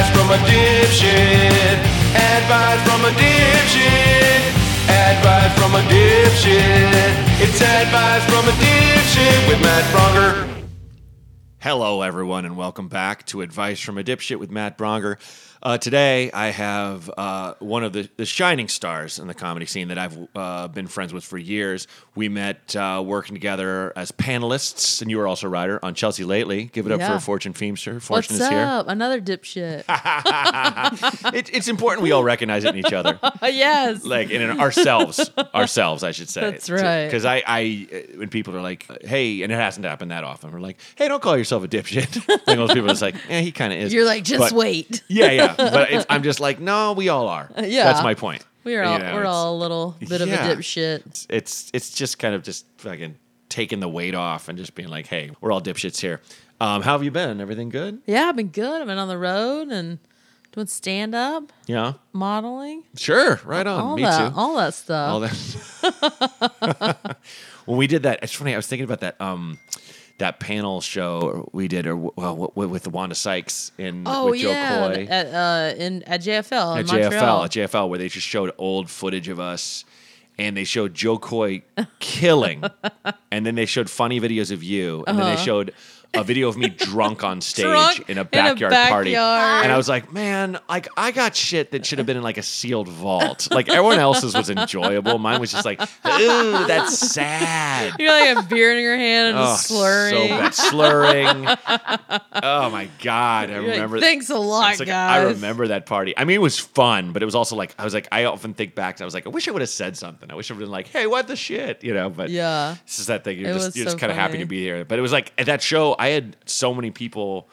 Advice from a dipshit. Advice from a dipshit. Advice from a dipshit. It's advice from a dipshit with Matt Braunger. Hello, everyone, and welcome back to Advice from a Dipshit with Matt Braunger. Uh, today, I have uh, one of the, the shining stars in the comedy scene that I've uh, been friends with for years. We met uh, working together as panelists, and you were also a writer on Chelsea Lately. Give it up Yeah. for Fortune Feimster. Fortune What's is here. up? Another dipshit. It, it's important we all recognize it in each other. yes. like in an, ourselves, ourselves, I should say. That's right. Because I, I, when people are like, "Hey," and it hasn't happened that often, we're like, "Hey, don't call yourself a dipshit." and most people are just like, "Yeah, he kind of is." You're like, just But- wait. Yeah, yeah. But it's, I'm just like, no, we all are. yeah. that's my point. We're You all know, we're it's- all a little bit Yeah. of a dipshit. It's, it's it's just kind of just fucking taking the weight off and just being like, hey, we're all dipshits here. Um, how have you been? Everything good? Yeah, I've been good. I've been on the road and doing stand up, Yeah, modeling, sure. Right on. all Me that, too. all that stuff. all that. when we did that, it's funny. I was thinking about that. Um, that panel show we did, or well, with Wanda Sykes in oh with Jo yeah, Koy. at uh in at JFL in at Montreal. JFL at JFL, where they just showed old footage of us, and they showed Jo Koy killing, and then they showed funny videos of you, and then they showed a video of me drunk on stage. Drunk in a in a backyard, party. backyard. And I was like, man, like I got shit that should have been in like a sealed vault. Like everyone else's was enjoyable. Mine was just like, ooh, that's sad. You're like a beer in your hand and Oh, slurring. so bad. Slurring. oh my god, I You're like, remember. Thanks a lot, like, guys. I remember that party. I mean, it was fun, but it was also like I was like I often think back. and I was like, I wish I would have said something. I wish I would have been like, Hey, what the shit, you know? But Yeah. this is that thing. You're It just you're so just kind of happy to be here. But it was like at that show, I had so many people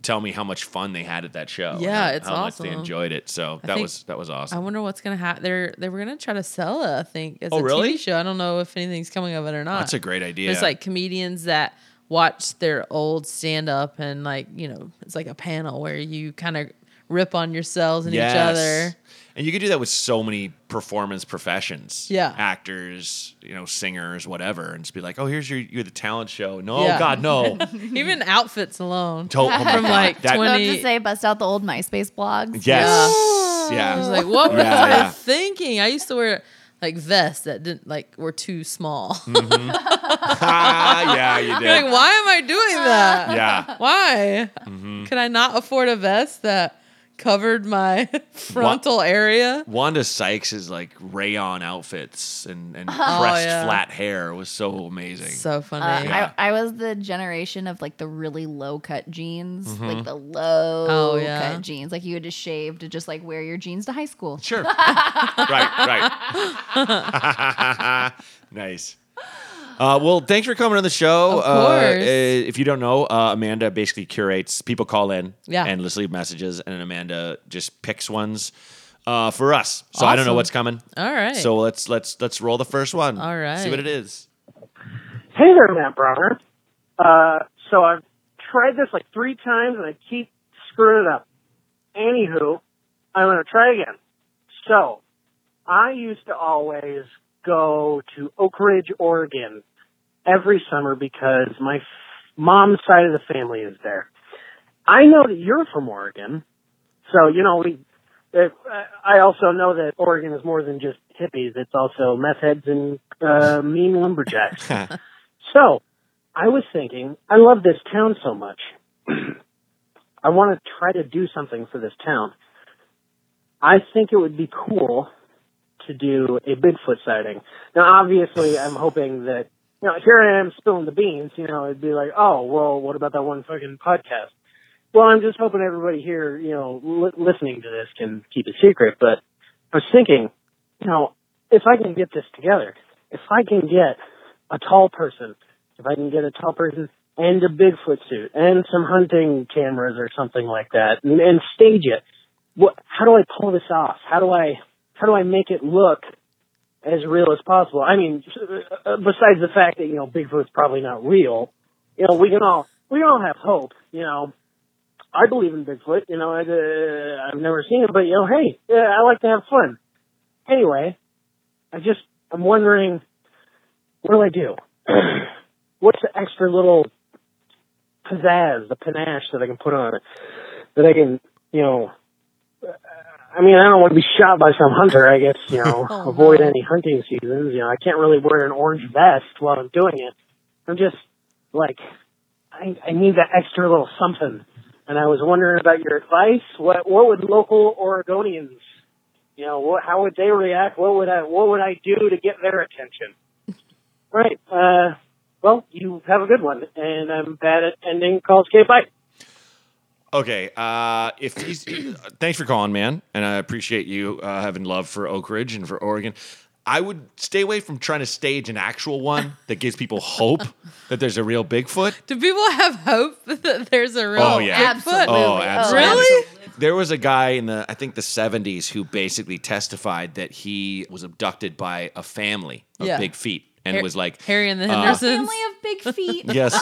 tell me how much fun they had at that show. Yeah, how- it's how much they enjoyed it. So that think- was that was awesome. I wonder what's gonna happen. They're they were gonna try to sell it. I think as Oh, a really? TV show. I don't know if anything's coming of it or not. That's a great idea. It's like comedians that watch their old stand up and like you know it's like a panel where you kind of rip on yourselves and each other. And you could do that with so many performance professions. Yeah. Actors, you know, singers, whatever, and just be like, oh, here's your you're the talent show. No, Yeah. God, no. Even outfits alone. To- oh From God. like That- 20 Love to say bust out the old MySpace blogs. Yes. I Yeah. was like, what was Yeah, I yeah. thinking? I used to wear like vests that didn't like were too small. ah, yeah, you You're did. like, why am I doing that? yeah. Why? Mm-hmm. Could I not afford a vest that covered my frontal area? Wanda Sykes' is like rayon outfits and, and pressed Oh, yeah. flat hair was so amazing. So funny. Uh, Yeah. I, I was the generation of like the really low cut jeans, Mm-hmm. like the low Oh, yeah. cut jeans. Like you would just shave to just like wear your jeans to high school. Sure. right, right. nice. Uh, well, thanks for coming on the show. Of Uh, course. uh, if you don't know, uh, Amanda basically curates. People call in Yeah. and just leave messages, and Amanda just picks ones uh, for us. So I don't know what's coming. All right. So let's let's let's roll the first one. All right. See what it is. Hey there, Matt Browner. Uh, so I've tried this like three times and I keep screwing it up. Anywho, I'm going to try again. So, I used to always go to Oakridge, Oregon every summer because my f- mom's side of the family is there. I know that you're from Oregon, so, you know, we, if, uh, I also know that Oregon is more than just hippies. It's also meth heads and uh, mean lumberjacks. So, I was thinking, I love this town so much. I want to try to do something for this town. I think it would be cool to do a Bigfoot sighting. Now, obviously, I'm hoping that, you know, here I am spilling the beans, you know, it'd be like, oh, well, what about that one fucking podcast? Well, I'm just hoping everybody here, you know, li- listening to this can keep it secret, but I was thinking, you know, if I can get this together, if I can get a tall person, if I can get a tall person and a Bigfoot suit and some hunting cameras or something like that and, and stage it, what, how do I pull this off? How do I, how do I make it look as real as possible? I mean, uh, besides the fact that, you know, Bigfoot's probably not real, you know, we can all, we can all have hope, you know, I believe in Bigfoot. You know, I, uh, I've never seen it, but you know, hey, yeah, I like to have fun. Anyway, I just I'm wondering, what do I do? What's the extra little pizzazz, the panache that I can put on it, that I can you know, I mean, I don't want to be shot by some hunter. I guess you know, Oh, avoid no. any hunting seasons. You know, I can't really wear an orange vest while I'm doing it. I'm just like, I, I need that extra little something. And I was wondering about your advice. What what would local Oregonians, you know, what, how would they react? What would I what would I do to get their attention? Right. Uh, well, you have a good one, and I'm bad at ending calls. Okay, bye. Okay. Uh, if he's, thanks for calling, man, and I appreciate you uh, having love for Oakridge and for Oregon. I would stay away from trying to stage an actual one that gives people hope that there's a real Bigfoot. Do people have hope that there's a real Oh, yeah. Bigfoot? Absolutely. Oh, absolutely. Really? There was a guy in the I think the 70s who basically testified that he was abducted by a family of Yeah. big feet and Har- was like Harry and the uh, Hendersons. Family of big feet. yes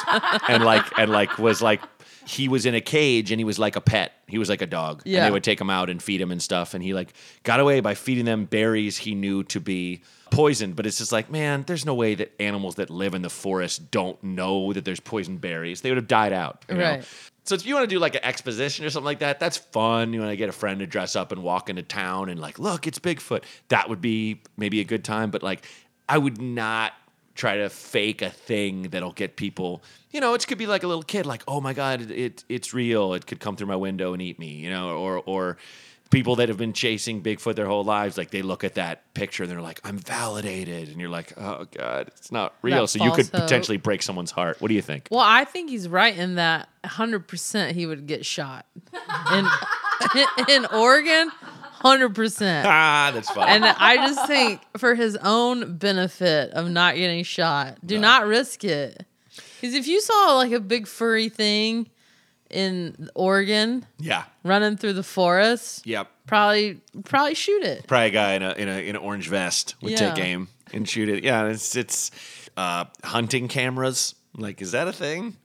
and like and like was like he was in a cage and he was like a pet he was like a dog and they would take him out and feed him and stuff and he like got away by feeding them berries he knew to be poisoned but it's just like man there's no way that animals that live in the forest don't know that there's poison berries they would have died out you know? Right. So if you want to do like an exposition or something like that, that's fun. You want to get a friend to dress up and walk into town and like, look, it's Bigfoot. That would be maybe a good time. But like, I would not try to fake a thing that'll get people. You know, it could be like a little kid, like, oh my god, it, it it's real. It could come through my window and eat me. You know, or or people that have been chasing Bigfoot their whole lives, like they look at that picture and they're like, I'm validated, and you're like, oh god, it's not real. That so you could hope. potentially break someone's heart. What do you think? Well, I think he's right in that 100% he would get shot. In, in Oregon, 100%. Ah, that's fine. And I just think for his own benefit of not getting shot, do not risk it. Because if you saw like a big furry thing in Oregon yeah. running through the forest, Yep. probably probably shoot it. Probably a guy in a in a in an orange vest would Yeah. take aim and shoot it. Yeah, it's it's uh, hunting cameras. Like, is that a thing?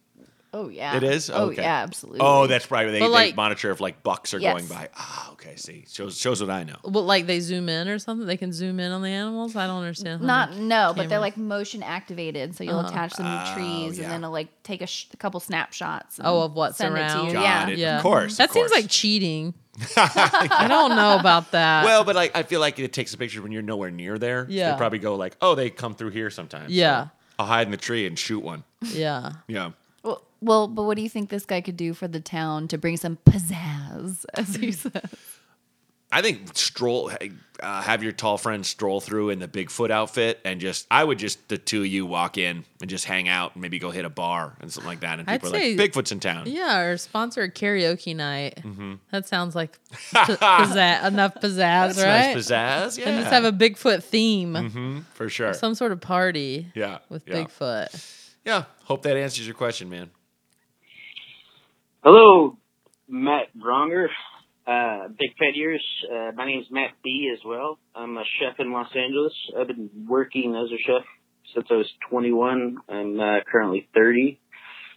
Oh yeah. It is? Oh Okay. yeah, absolutely. Oh, that's probably they, But, they like- monitor if like bucks are Yes. going by. Ah, okay. See, shows shows what I know. But like they zoom in or something, they can zoom in on the animals. I don't understand. not much no, but they're like motion activated, so you'll Uh-huh. attach them to trees yeah. and then it'll like take a, sh- a couple snapshots. Oh, of what's send It around. to you. Got yeah. it. Yeah, Of course, That of seems like cheating. I don't know about that. Well, but like I feel like it takes a picture when you're nowhere near there. So Yeah. they probably go like, oh, they come through here sometimes. Yeah. So I'll hide in the tree and shoot one. yeah. Yeah. Well, well, but what do you think this guy could do for the town to bring some pizzazz, as he says? I think stroll, uh, have your tall friend stroll through in the Bigfoot outfit, and just I would just the two of you walk in and just hang out and maybe go hit a bar and something like that, and I'd people are like, say- Bigfoot's in town. Yeah, or sponsor a karaoke night. Mm-hmm. That sounds like p- pizza- enough pizzazz, That's right? nice pizzazz. Yeah, And just have a Bigfoot theme, Mhm, for sure. some sort of party yeah, with yeah. Bigfoot. Yeah, hope that answers your question, man. Hello, Matt Braunger. Uh, big fat ears. Uh, my name is Matt B as well. I'm a chef in Los Angeles. I've been working as a chef since I was 21. I'm uh, currently 30.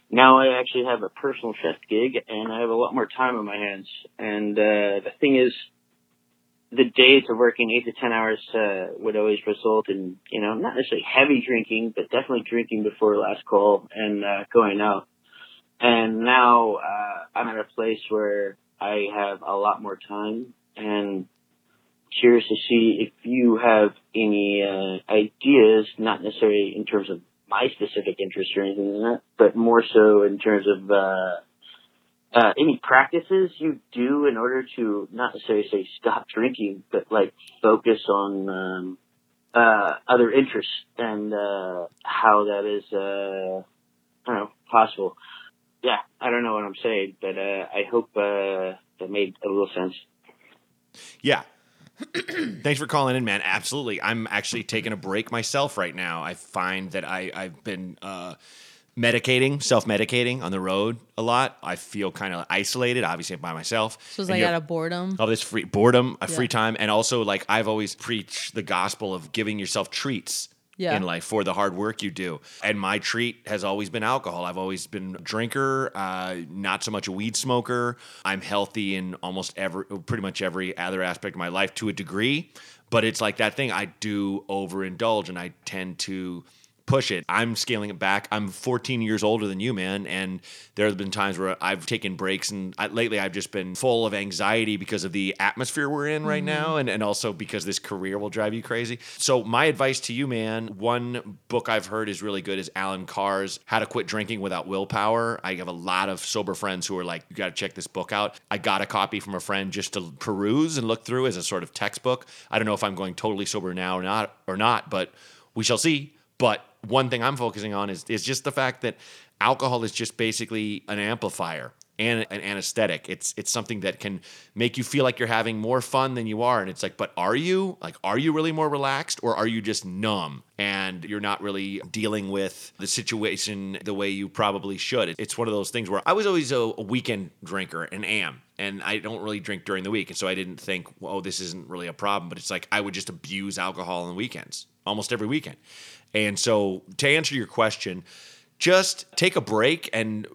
Now I actually have a personal chef gig and I have a lot more time on my hands. And, uh, the thing is, the days of working eight to ten hours, uh, would always result in, you know, not necessarily heavy drinking, but definitely drinking before last call and, uh, going out. And now uh, I'm at a place where I have a lot more time and curious to see if you have any uh, ideas, not necessarily in terms of my specific interest or anything like that, but more so in terms of uh, uh, any practices you do in order to not necessarily say stop drinking, but like focus on um, uh, other interests and uh, how that is, uh, I don't know, possible yeah, I don't know what I'm saying, but uh, I hope uh, that made a little sense. Yeah. Thanks for calling in, man. Absolutely. I'm actually taking a break myself right now. I find that I, I've been uh, medicating, self medicating on the road a lot. I feel kind of isolated, obviously, by myself. So it's And like out of boredom. all this free boredom, a free time, and also like I've always preached the gospel of giving yourself treats Yeah. in life for the hard work you do. And my treat has always been alcohol. I've always been a drinker, uh, not so much a weed smoker. I'm healthy in almost every, pretty much every other aspect of my life to a degree. But it's like that thing I do overindulge, and I tend to push it. I'm scaling it back. I'm 14 years older than you, man, and there have been times where I've taken breaks, and I, lately I've just been full of anxiety because of the atmosphere we're in right now, mm-hmm. and, and also because this career will drive you crazy. So my advice to you, man, one book I've heard is really good is Allen Carr's How to Quit Drinking Without Willpower. I have a lot of sober friends who are like, you got to check this book out. I got a copy from a friend just to peruse and look through as a sort of textbook. I don't know if I'm going totally sober now or not, or not, but we shall see. But one thing I'm focusing on is is just the fact that alcohol is just basically an amplifier and an anesthetic. It's it's something that can make you feel like you're having more fun than you are. And it's like, but are you? Like, are you really more relaxed or are you just numb and you're not really dealing with the situation the way you probably should? It's one of those things where I was always a, weekend drinker and am. And I don't really drink during the week. And so I didn't think, oh, this isn't really a problem. But it's like I would just abuse alcohol on weekends, almost every weekend. And so to answer your question, just take a break and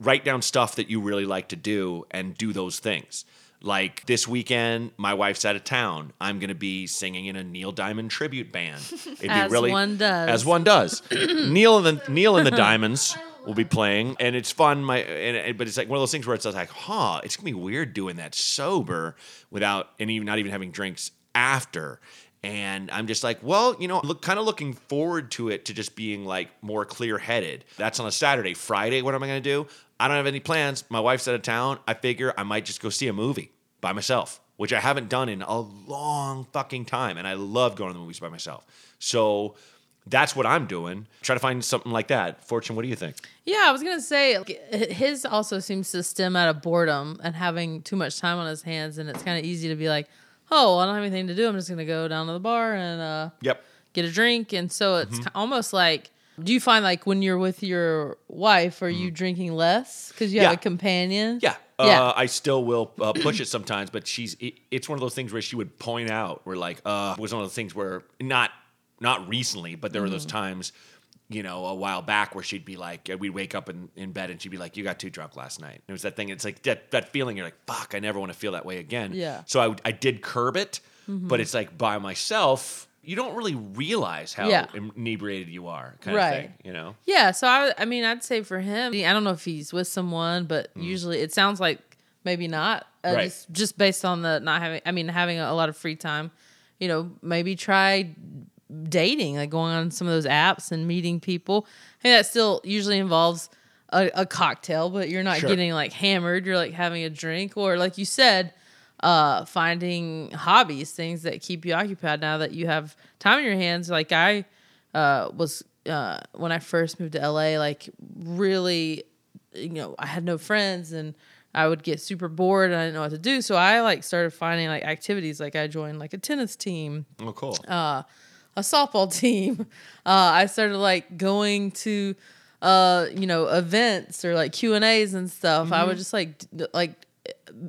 write down stuff that you really like to do and do those things. Like this weekend, my wife's out of town. I'm going to be singing in a Neil Diamond tribute band. It'd As one does. As one does. Neil and the Neil and the Diamonds will be playing, and it's fun. My and, and- but it's like one of those things where it's like, huh, it's gonna be weird doing that sober without and even not even having drinks after. And I'm just like, well, you know, look, kind of looking forward to it to just being like more clear headed. That's on a Saturday. Friday, what am I going to do? I don't have any plans. My wife's out of town. I figure I might just go see a movie by myself, which I haven't done in a long fucking time. And I love going to the movies by myself. So that's what I'm doing. Try to find something like that. Fortune, what do you think? Yeah, I was gonna say his also seems to stem out of boredom and having too much time on his hands, and it's kind of easy to be like, "Oh, well, I don't have anything to do. I'm just gonna go down to the bar and uh, Yep. get a drink." And so Mm-hmm. it's almost like, do you find like when you're with your wife, are you drinking less because you have Mm. A companion? Yeah. Yeah. Uh, I still will uh, push it sometimes, but she's it, it's one of those things where she would point out where like uh it was one of those things where not not recently, but there were those times, you know, a while back where she'd be like, uh, we'd wake up in, in bed and she'd be like, "You got too drunk last night." It was that thing. It's like that that feeling. You're like, "Fuck, I never want to feel that way again." Yeah. So I I did curb it, but it's like by myself. You don't really realize how Yeah. inebriated you are, kind Right. of thing. You know. Yeah, so I, I mean, I'd say for him, I don't know if he's with someone, but usually it sounds like maybe not. Uh, Mm. Right. just, just based on the not having, I mean, having a, lot of free time. You know, maybe try dating, like going on some of those apps and meeting people. I think that still usually involves a, a cocktail, but you're not Sure. getting like hammered. You're like having a drink, or like you said, uh, finding hobbies, things that keep you occupied. Now that you have time in your hands, like I uh, was uh, when I first moved to LA, like really, you know, I had no friends and I would get super bored and I didn't know what to do. So I like started finding like activities. Like I joined like a tennis team, Oh, cool. A softball team. Uh, I started like going to, uh, you know, events or like Q and A's and stuff. I would Mm-hmm. just like d- like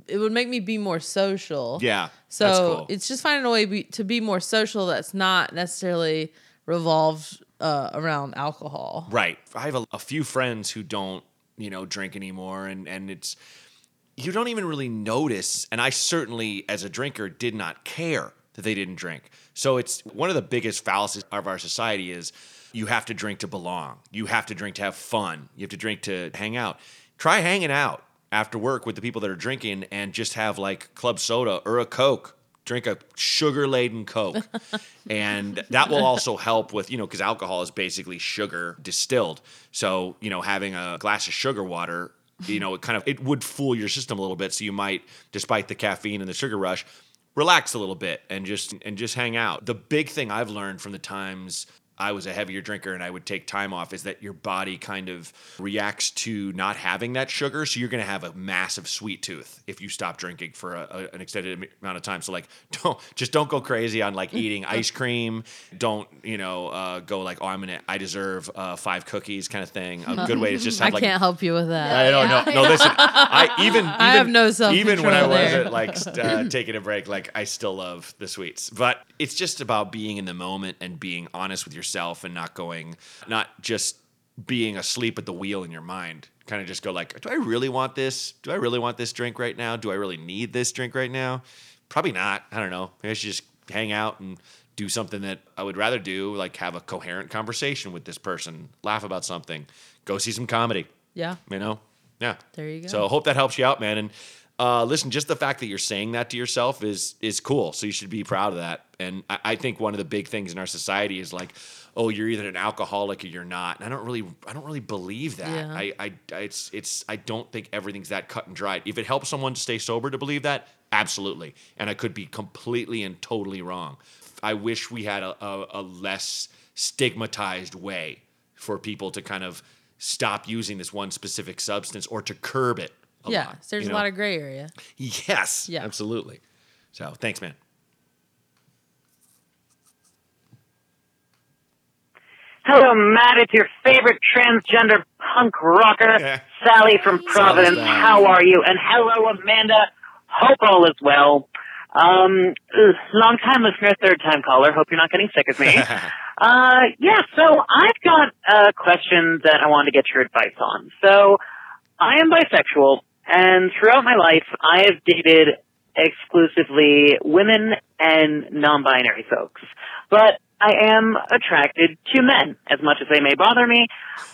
it would make me be more social. yeah. So cool. it's just finding a way be, to be more social that's not necessarily revolved uh, around alcohol. Right. I have a, a few friends who don't, you know, drink anymore, and and it's you don't even really notice. And I certainly, as a drinker, did not care that they didn't drink. So it's one of the biggest fallacies of our society is you have to drink to belong. You have to drink to have fun. You have to drink to hang out. Try hanging out after work with the people that are drinking and just have like club soda or a Coke drink a sugar laden Coke. and that will also help with, you know, because alcohol is basically sugar distilled. So, you know, having a glass of sugar water, you know, it kind of it would fool your system a little bit. So you might, despite the caffeine and the sugar rush, relax a little bit and just and just hang out. The big thing I've learned from the times I was a heavier drinker and I would take time off is that your body kind of reacts to not having that sugar. So you're going to have a massive sweet tooth if you stop drinking for a, a- an extended amount of time. So like, don't just don't go crazy on like eating ice cream. Don't you know uh, go like, oh, I'm gonna I deserve uh, five cookies kind of thing. A good way to just I have like. I can't help you with that. I don't know. No, listen. I even, even I have no even when I wasn't like uh, taking a break, like I still love the sweets. But it's just about being in the moment and being honest with yourself and not going, not just being asleep at the wheel in your mind. Kind of just go like, do I really want this? Do I really want this drink right now? Do I really need this drink right now? Probably not. I don't know. Maybe I should just hang out and do something that I would rather do, like have a coherent conversation with this person, laugh about something, go see some comedy. Yeah. You know, yeah. There you go. So hope that helps you out, man. And uh, listen, just the fact that you're saying that to yourself is is cool. So you should be proud of that. And I, I think one of the big things in our society is like, oh, you're either an alcoholic or you're not. And I don't really, I don't really believe that. Yeah. I, I, I- it's, it's, I don't think everything's that cut and dried. If it helps someone to stay sober to believe that, absolutely. And I could be completely and totally wrong. I wish we had a, a, a less stigmatized way for people to kind of stop using this one specific substance or to curb it. A yeah. lot, there's you a lot of gray area. Yes. Yeah. Absolutely. So thanks, man. Hello, Matt. It's your favorite transgender punk rocker, Yeah. Sally from Providence. Sally. How are you? And hello, Amanda. Hope all is well. Um, long time listener, third time caller. Hope you're not getting sick of me. uh, yeah, so I've got a question that I want to get your advice on. So, I am bisexual, and throughout my life, I have dated exclusively women and non-binary folks. But I am attracted to men, as much as they may bother me.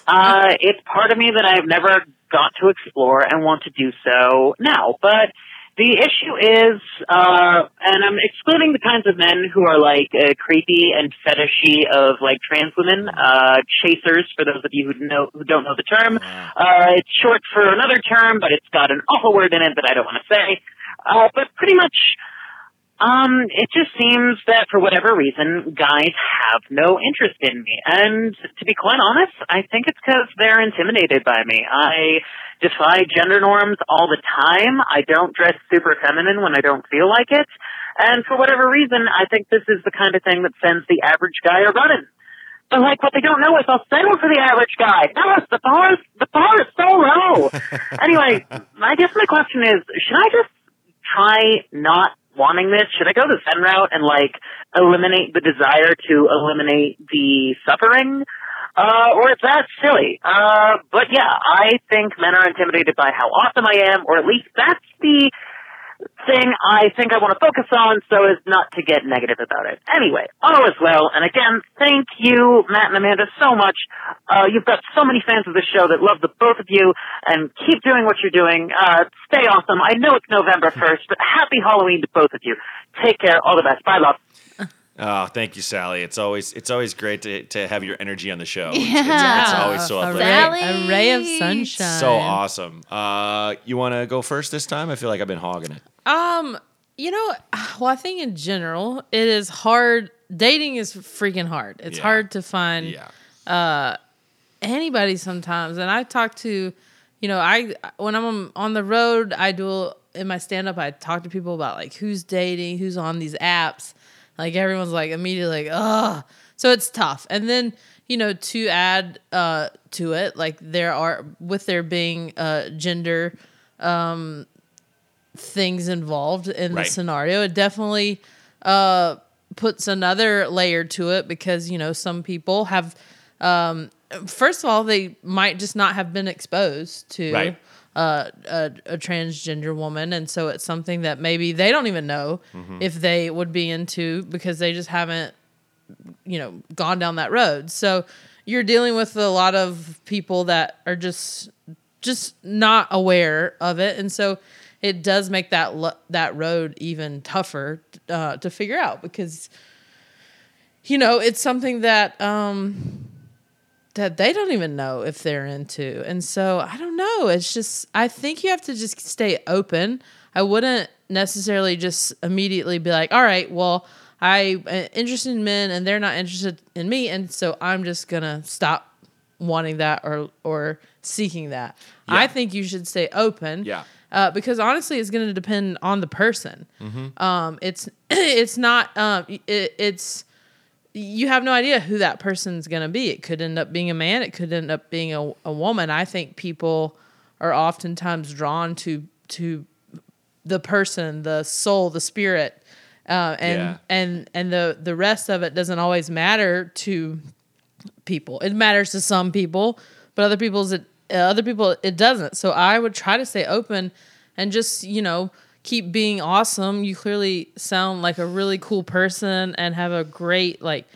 Uh, it's part of me that I've never got to explore and want to do so now. But the issue is, uh, and I'm excluding the kinds of men who are like uh, creepy and fetishy of like trans women, uh, chasers. For those of you who know who don't know the term, uh, it's short for another term, but it's got an awful word in it that I don't want to say. Uh, but pretty much, um, it just seems that for whatever reason, guys have no interest in me. And to be quite honest, I think it's because they're intimidated by me. I defy gender norms all the time. I don't dress super feminine when I don't feel like it. And for whatever reason, I think this is the kind of thing that sends the average guy a running. But like what they don't know is I'll settle for the average guy. No, the bar is, the bar is so low. anyway, I guess my question is, should I just try not wanting this? Should I go the Zen route and like eliminate the desire to eliminate the suffering? Uh, or is that silly? Uh, but yeah, I think men are intimidated by how awesome I am, or at least that's the thing I think I want to focus on so as not to get negative about it. Anyway, all is well, and again, thank you, Matt and Amanda, so much. Uh, you've got so many fans of the show that love the both of you, and keep doing what you're doing. Uh, stay awesome. I know it's November 1st, but happy Halloween to both of you. Take care. All the best. Bye, love. Oh, thank you, Sally. It's always it's always great to, to have your energy on the show. It's- It's, Yeah. it's always so a uplifting. Sally. a ray of sunshine. So awesome. Uh, you want to go first this time? I feel like I've been hogging it. Um, you know, well, I think in general, it is hard. Dating is freaking hard. It's Yeah. hard to find Yeah. anybody sometimes. And I talk to, you know, I when I'm on the road, I do in my stand up. I talk to people about like who's dating, who's on these apps. Like everyone's like immediately like, ugh. So it's tough. And then you know to add uh to it, like there are with there being uh gender um things involved in Right. the scenario, it definitely uh puts another layer to it because you know some people have um first of all they might just not have been exposed to Right. uh, a, a transgender woman and so it's something that maybe they don't even know Mm-hmm. if they would be into because they just haven't you know gone down that road so you're dealing with a lot of people that are just just not aware of it and so it does make that lo- that road even tougher uh, to figure out because you know it's something that um that they don't even know if they're into. And so i don't know. It's just i think you have to just stay open. I wouldn't necessarily just immediately be like all right well i'm interested in men and they're not interested in me and so i'm just gonna stop wanting that or or seeking that. I think you should stay open. Yeah. Uh, because honestly, it's going to depend on the person. Um, it's it's not um, it, it's you have no idea who that person's going to be. It could end up being a man. It could end up being a, a woman. I think people are oftentimes drawn to to the person, the soul, the spirit, uh, and Yeah. and and the the rest of it doesn't always matter to people. It matters to some people, but other people's it other people it doesn't. So I would try to stay open and just you know keep being awesome. You clearly sound like a really cool person and have a great like.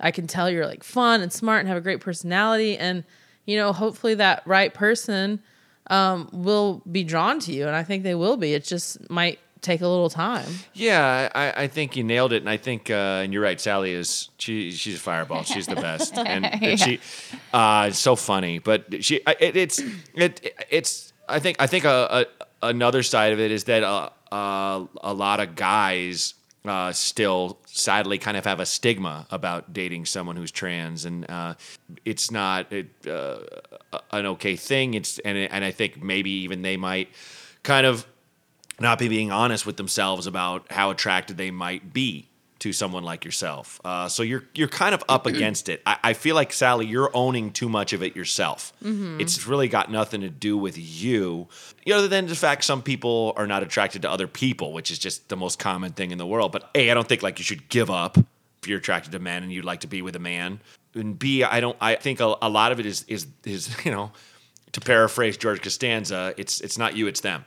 I can tell you're like fun and smart and have a great personality, and you know, hopefully that right person um, will be drawn to you, and I think they will be. It just might take a little time. Yeah, I, I think you nailed it, and I think, uh, and you're right. Sally is she she's a fireball. She's the best, and, and she, uh, it's so funny. But she, it, it's it it's. I think I think a, a, another side of it is that uh, uh, a lot of guys uh, still sadly kind of have a stigma about dating someone who's trans, and uh, it's not it, uh, an okay thing. It's and and I think maybe even they might kind of not be being honest with themselves about how attracted they might be to someone like yourself. Uh, so you're you're kind of up against it. I, I feel like Sally, you're owning too much of it yourself. It's really got nothing to do with you, you know, other than the fact some people are not attracted to other people, which is just the most common thing in the world. But a, I don't think like you should give up if you're attracted to men and you'd like to be with a man. And b, I don't. I think a, a lot of it is is is you know, to paraphrase George Costanza, it's it's not you, it's them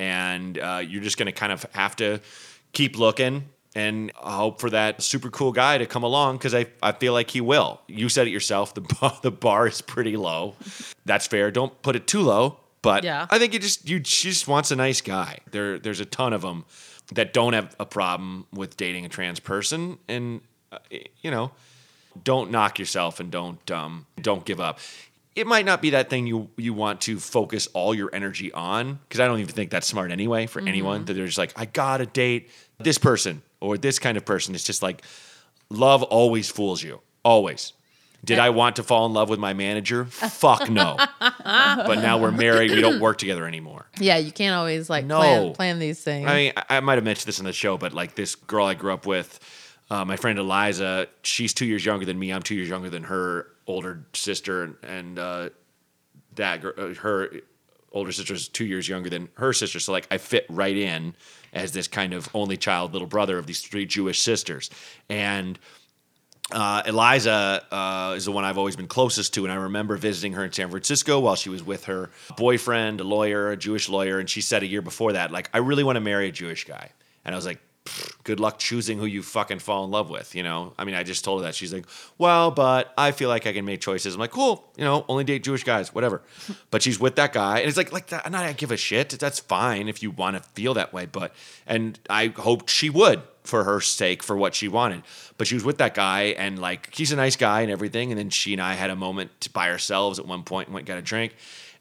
and uh, you're just going to kind of have to keep looking and hope for that super cool guy to come along because I, I feel like he will. You said it yourself. The bar, the bar is pretty low. That's fair. Don't put it too low. But Yeah. I think you just you just wants a nice guy. There there's a ton of them that don't have a problem with dating a trans person, and uh, you know, don't knock yourself and don't um, don't give up. It might not be that thing you you want to focus all your energy on because I don't even think that's smart anyway for anyone that they're just like I gotta date this person or this kind of person. It's just like love always fools you always. Did I want to fall in love with my manager? Fuck no. but now we're married. We don't work together anymore. Yeah, you can't always like No. plan, plan these things. I mean, I, I might have mentioned this in the show, but like this girl I grew up with, uh, my friend Eliza, she's two years younger than me. I'm two years younger than her older sister, and, uh, that uh, her older sister is two years younger than her sister. So like, I fit right in as this kind of only child, little brother of these three Jewish sisters, and uh, Eliza uh, is the one I've always been closest to, and I remember visiting her in San Francisco while she was with her boyfriend, a lawyer, a Jewish lawyer, and she said a year before that, like, I really want to marry a Jewish guy, and I was like, "Pfft, good luck choosing who you fucking fall in love with, you know? I mean, I just told her that. She's like, well, but I feel like I can make choices. I'm like, cool, you know, only date Jewish guys, whatever. But she's with that guy, and it's like, like that, and I don't give a shit. That's fine if you want to feel that way, but and I hoped she would for her sake for what she wanted. But she was with that guy and like he's a nice guy and everything. And then she and I had a moment by ourselves at one point and went and got a drink.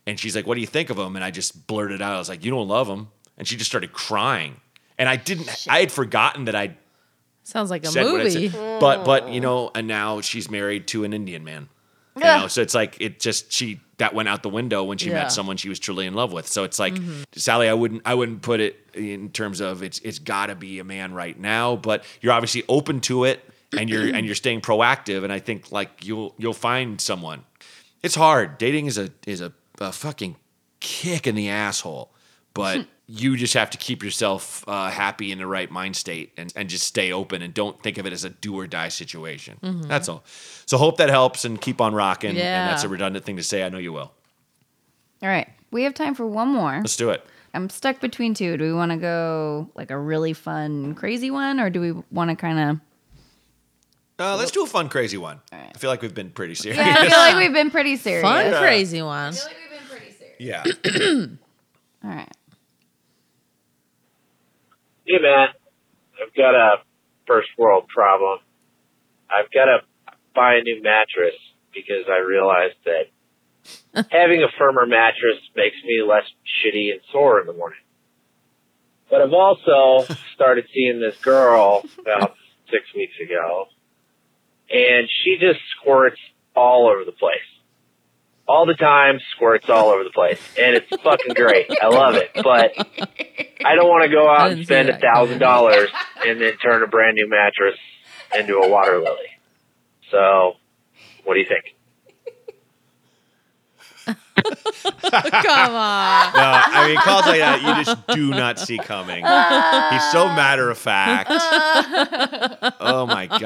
And she's like, What do you think of him? And I just blurted out, I was like, You don't love him. And she just started crying. And I didn't I had forgotten that I Sounds like a said what I movie. said. But but you know, and now she's married to an Indian man. You know, so it's like it just she that went out the window when she Yeah. Mm-hmm. met someone she was truly in love with. So it's like Sally, I wouldn't I wouldn't put it in terms of it's it's got to be a man right now, but you're obviously open to it and you're and you're staying proactive and I think like you'll you'll find someone. It's hard. Dating is a is a, a fucking kick in the asshole, but you just have to keep yourself uh, happy in the right mind state and, and just stay open and don't think of it as a do or die situation. That's all. So hope that helps and keep on rocking. Yeah. And that's a redundant thing to say. I know you will. All right. We have time for one more. Let's do it. I'm stuck between two. Do we want to go like a really fun, crazy one, or do we want to kind of? Uh, let's do a fun, crazy one. I feel like we've been pretty serious. Yeah, I feel like we've been pretty serious. Fun, crazy one. I feel like we've been pretty serious. yeah. All right. Hey, Matt. I've got a first world problem. I've got to buy a new mattress because I realized that having a firmer mattress makes me less shitty and sore in the morning. But I've also started seeing this girl about six weeks ago, and she just squirts all over the place. All the time, squirts all over the place. And it's fucking great. I love it. But I don't want to go out and spend a thousand dollars and then turn a brand new mattress into a water lily. So, what do you think? Come on. No, I mean, calls like that you just do not see coming. He's so matter of fact. Oh my god.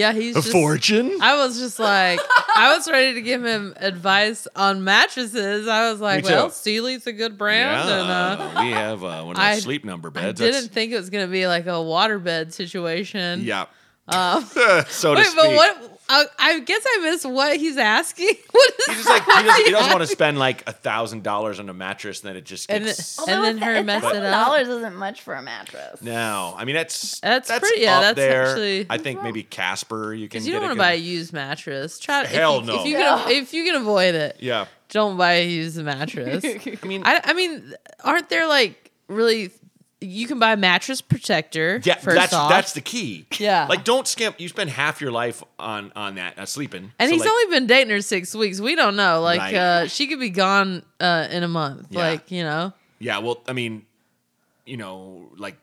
Man, yeah, he's A just, fortune? I was just like, I was ready to give him advice on mattresses. I was like, Me too. well, Sealy's a good brand, and uh, we have uh, one of I- those sleep number beds. I didn't That's- think it was gonna be like a waterbed situation. Yeah. Um, so to wait, speak. but what? I, I guess I missed what he's asking. What is He's just like he doesn't, he doesn't want to spend like a thousand dollars on a mattress, and then it just And gets. it- and then her mess it up. dollars isn't much for a mattress. no, I mean that's That's pretty- yeah, up that's there. actually- I think maybe Casper. You can Because you get don't a want to buy a used mattress. Try if Hell you, no. If you can, if you can avoid it, Yeah, don't buy a used mattress. I mean, I, I mean, aren't there like really? You can buy a mattress protector. yeah, first that's off. that's the key. Yeah. like don't skimp. You spend half your life on on that uh, sleeping, And So, he's like, only been dating her six weeks. We don't know. Like, Right. uh, she could be gone uh, in a month. Yeah. Like, you know. Yeah, well, I mean, you know, like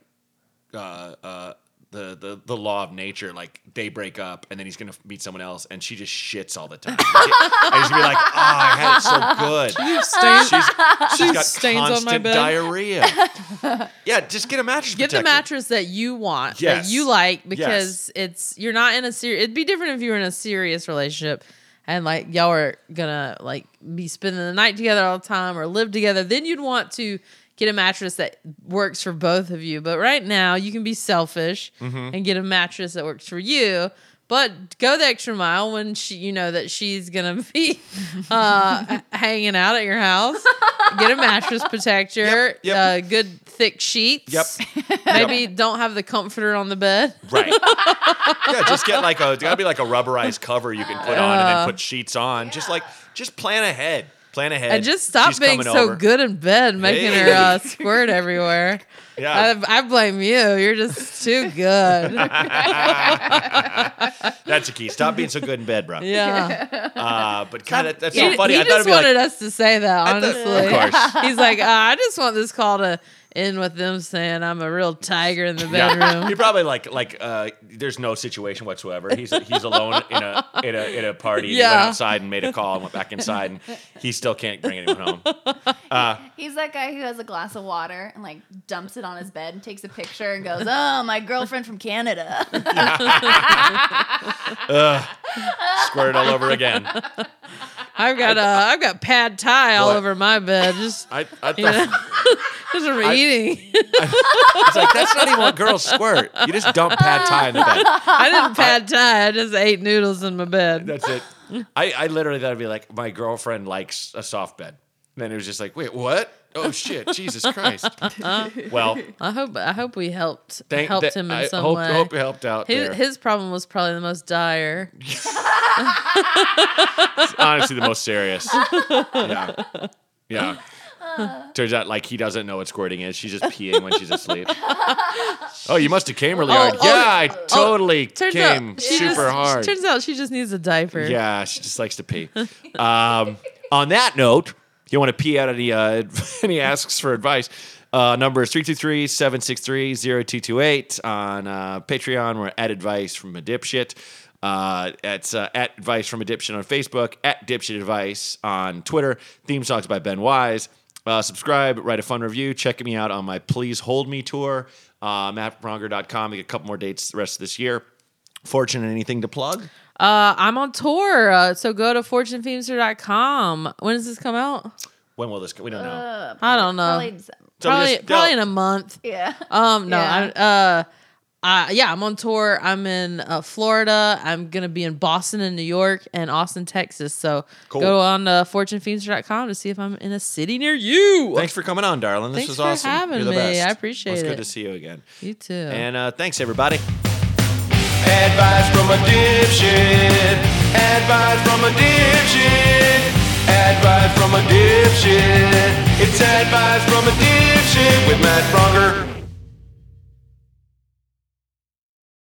uh, uh, the the the law of nature. Like they break up, and then he's gonna meet someone else, and she just shits all the time. and he's gonna be like, "Oh, I had it so good." Stains, She's, she's got stains on my bed. diarrhea. yeah, just get a mattress. Get the protector. mattress that you want, Yes. that you like, because it's you're not in a serious. It'd be different if you were in a serious relationship, and like y'all are gonna like be spending the night together all the time or live together. Then you'd want to get a mattress that works for both of you. But right now, you can be selfish Mm-hmm. and get a mattress that works for you. But go the extra mile when she, you know that she's gonna be uh, hanging out at your house. Get a mattress protector, Yep, yep. Uh, good thick sheets. Yep. Maybe don't have the comforter on the bed. Right. yeah, just get like a. It's gotta be like a rubberized cover you can put on, and then put sheets on. Just like, just plan ahead. Plan ahead. And just stop She's being so over. good in bed, making her uh, squirt everywhere. Yeah. I, I blame you. You're just too good. That's the key. Stop being so good in bed, bro. Yeah. Uh, but kind of, that's He, so funny. he I thought just wanted like, us to say that, thought- honestly. of course. He's like, "Ah, I just want this call to end with them saying I'm a real tiger in the bedroom. Yeah. bedroom. He probably like like uh, there's no situation whatsoever. He's he's alone in a in a in a party. And He went outside and made a call and went back inside, and he still can't bring anyone home. Uh, He's that guy who has a glass of water and like dumps it on his bed and takes a picture and goes, "Oh, my girlfriend from Canada." squared all over again. I've got uh, I've got pad thai all What? over my bed. Just I, I you know, thought just from eating. it's like that's not even what girls squirt. You just dump pad thai in the bed. I didn't pad thai. I just ate noodles in my bed. That's it. I, I literally thought it'd be like my girlfriend likes a soft bed. And then it was just like, wait, what? Oh shit, Jesus Christ. Well, I hope I hope we helped thank helped him in I some hope, way. hope it helped out his, there. his problem was probably the most dire. honestly the most serious. Yeah. Yeah. Turns out like he doesn't know what squirting is. She's just peeing when she's asleep. oh, you must have came really Oh, hard. oh, yeah, I totally Turns came out she super just, hard. Turns out she just needs a diaper. yeah, she just likes to pee. um, on that note, if you want to pee out any uh, any asks for advice, uh, number is 323-763-0228. On uh, Patreon, we're at advice from a dipshit. Uh, it's uh, at advice from a dipshit on Facebook, at dipshit advice on Twitter. Theme songs by Ben Wise. Uh, subscribe, write a fun review. Check me out on my Please Hold Me tour. Uh, MattBraunger.com. I get a couple more dates the rest of this year. Fortune, anything to plug? Uh, I'm on tour, uh, so go to fortunefeimster.com. When does this come out? When will this go? We don't know. I don't know. Probably December. So Probably, just- probably in a month. Yeah. Um, no, Yeah. I, uh, uh, yeah, I'm on tour. I'm in uh, Florida. I'm gonna be in Boston and New York and Austin, Texas. So Cool. go on uh, fortunefeimster.com to see if I'm in a city near you. Thanks for coming on, darling. This Thanks was for awesome. having You're the me. best. I appreciate It's it. good to see you again. You too. And uh, thanks, everybody. Advice from a dipshit. Advice from a dipshit. Advice from a dipshit. It's advice from a dipshit with Matt Braunger